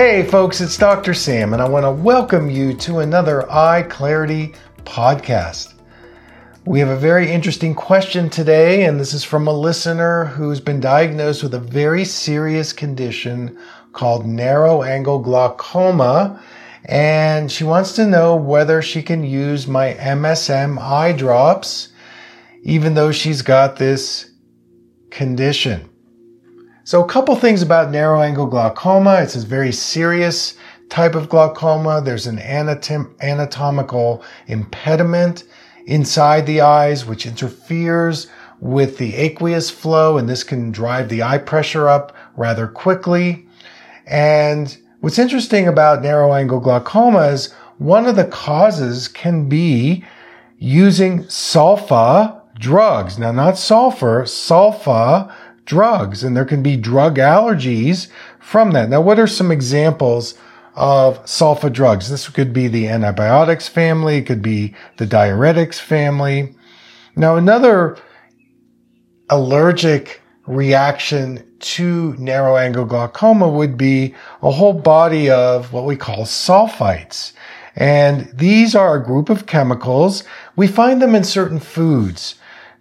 Hey, folks, it's Dr. Sam, and I want to welcome you to another Eye Clarity podcast. We have a very interesting question today, and this is from a listener who's been diagnosed with a very serious condition called narrow angle glaucoma. And she wants to know whether she can use my MSM eye drops, even though she's got this condition. So, a couple things about narrow angle glaucoma. It's a very serious type of glaucoma. There's an anatom- anatomical impediment inside the eyes, which interferes with the aqueous flow, and this can drive the eye pressure up rather quickly. And what's interesting about narrow angle glaucoma is one of the causes can be using sulfa drugs. Now, not sulfur, sulfa drugs, and there can be drug allergies from that. Now, what are some examples of sulfa drugs? This could be the antibiotics family, it could be the diuretics family. Now, another allergic reaction to narrow angle glaucoma would be a whole body of what we call sulfites. And these are a group of chemicals. We find them in certain foods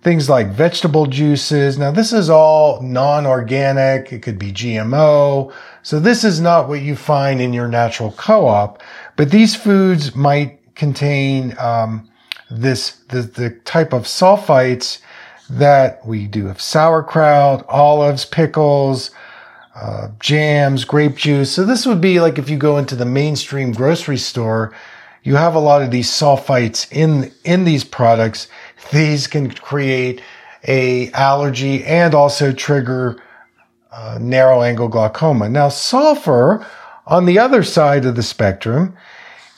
things like vegetable juices. Now, this is all non-organic. It could be GMO. So this is not what you find in your natural co-op, but these foods might contain, um, this, the, the type of sulfites that we do have sauerkraut, olives, pickles, uh, jams, grape juice. So this would be like if you go into the mainstream grocery store, you have a lot of these sulfites in, in these products these can create a allergy and also trigger uh, narrow angle glaucoma. Now, sulfur on the other side of the spectrum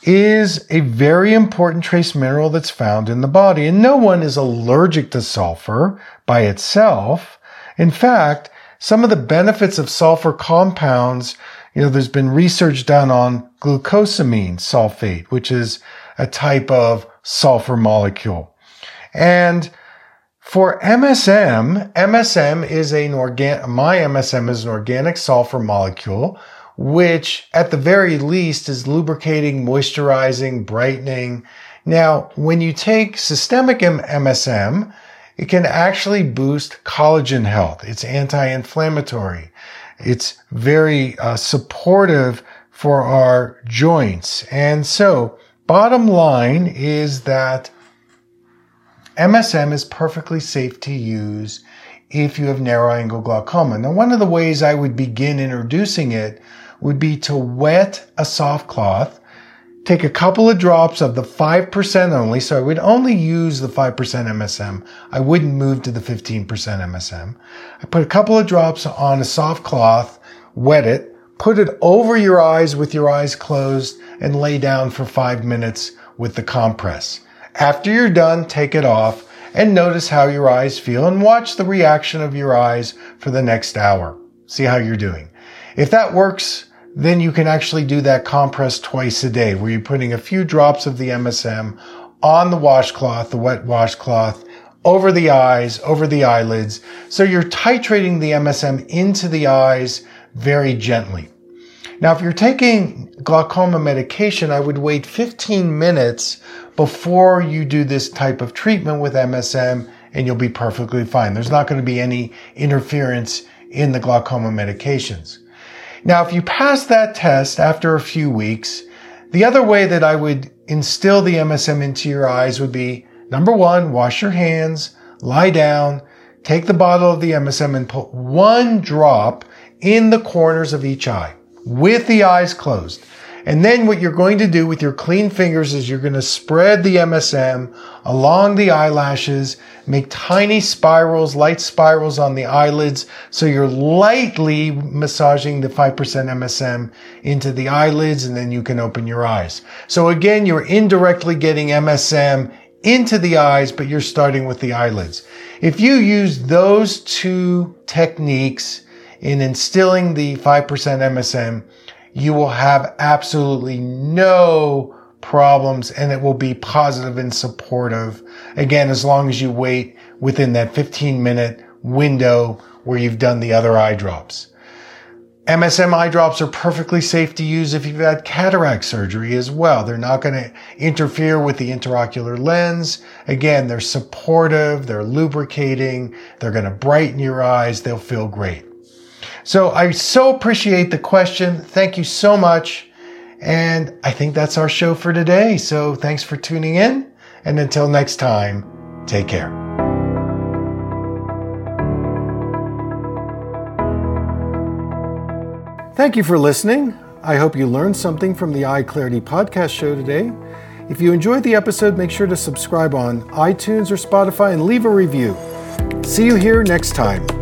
is a very important trace mineral that's found in the body. And no one is allergic to sulfur by itself. In fact, some of the benefits of sulfur compounds, you know, there's been research done on glucosamine sulfate, which is a type of sulfur molecule. And for MSM, MSM is an organic, my MSM is an organic sulfur molecule, which at the very least is lubricating, moisturizing, brightening. Now, when you take systemic MSM, it can actually boost collagen health. It's anti-inflammatory. It's very uh, supportive for our joints. And so bottom line is that MSM is perfectly safe to use if you have narrow angle glaucoma. Now, one of the ways I would begin introducing it would be to wet a soft cloth, take a couple of drops of the 5% only. So I would only use the 5% MSM. I wouldn't move to the 15% MSM. I put a couple of drops on a soft cloth, wet it, put it over your eyes with your eyes closed and lay down for five minutes with the compress. After you're done, take it off and notice how your eyes feel and watch the reaction of your eyes for the next hour. See how you're doing. If that works, then you can actually do that compress twice a day where you're putting a few drops of the MSM on the washcloth, the wet washcloth, over the eyes, over the eyelids. So you're titrating the MSM into the eyes very gently. Now, if you're taking glaucoma medication, I would wait 15 minutes before you do this type of treatment with MSM and you'll be perfectly fine. There's not going to be any interference in the glaucoma medications. Now, if you pass that test after a few weeks, the other way that I would instill the MSM into your eyes would be number one, wash your hands, lie down, take the bottle of the MSM and put one drop in the corners of each eye with the eyes closed. And then what you're going to do with your clean fingers is you're going to spread the MSM along the eyelashes, make tiny spirals, light spirals on the eyelids. So you're lightly massaging the 5% MSM into the eyelids and then you can open your eyes. So again, you're indirectly getting MSM into the eyes, but you're starting with the eyelids. If you use those two techniques in instilling the 5% MSM, you will have absolutely no problems and it will be positive and supportive. Again, as long as you wait within that 15 minute window where you've done the other eye drops. MSM eye drops are perfectly safe to use if you've had cataract surgery as well. They're not going to interfere with the intraocular lens. Again, they're supportive, they're lubricating, they're going to brighten your eyes, they'll feel great. So I so appreciate the question. Thank you so much. And I think that's our show for today. So thanks for tuning in. And until next time, take care. Thank you for listening. I hope you learned something from the Eye Clarity podcast show today. If you enjoyed the episode, make sure to subscribe on iTunes or Spotify and leave a review. See you here next time.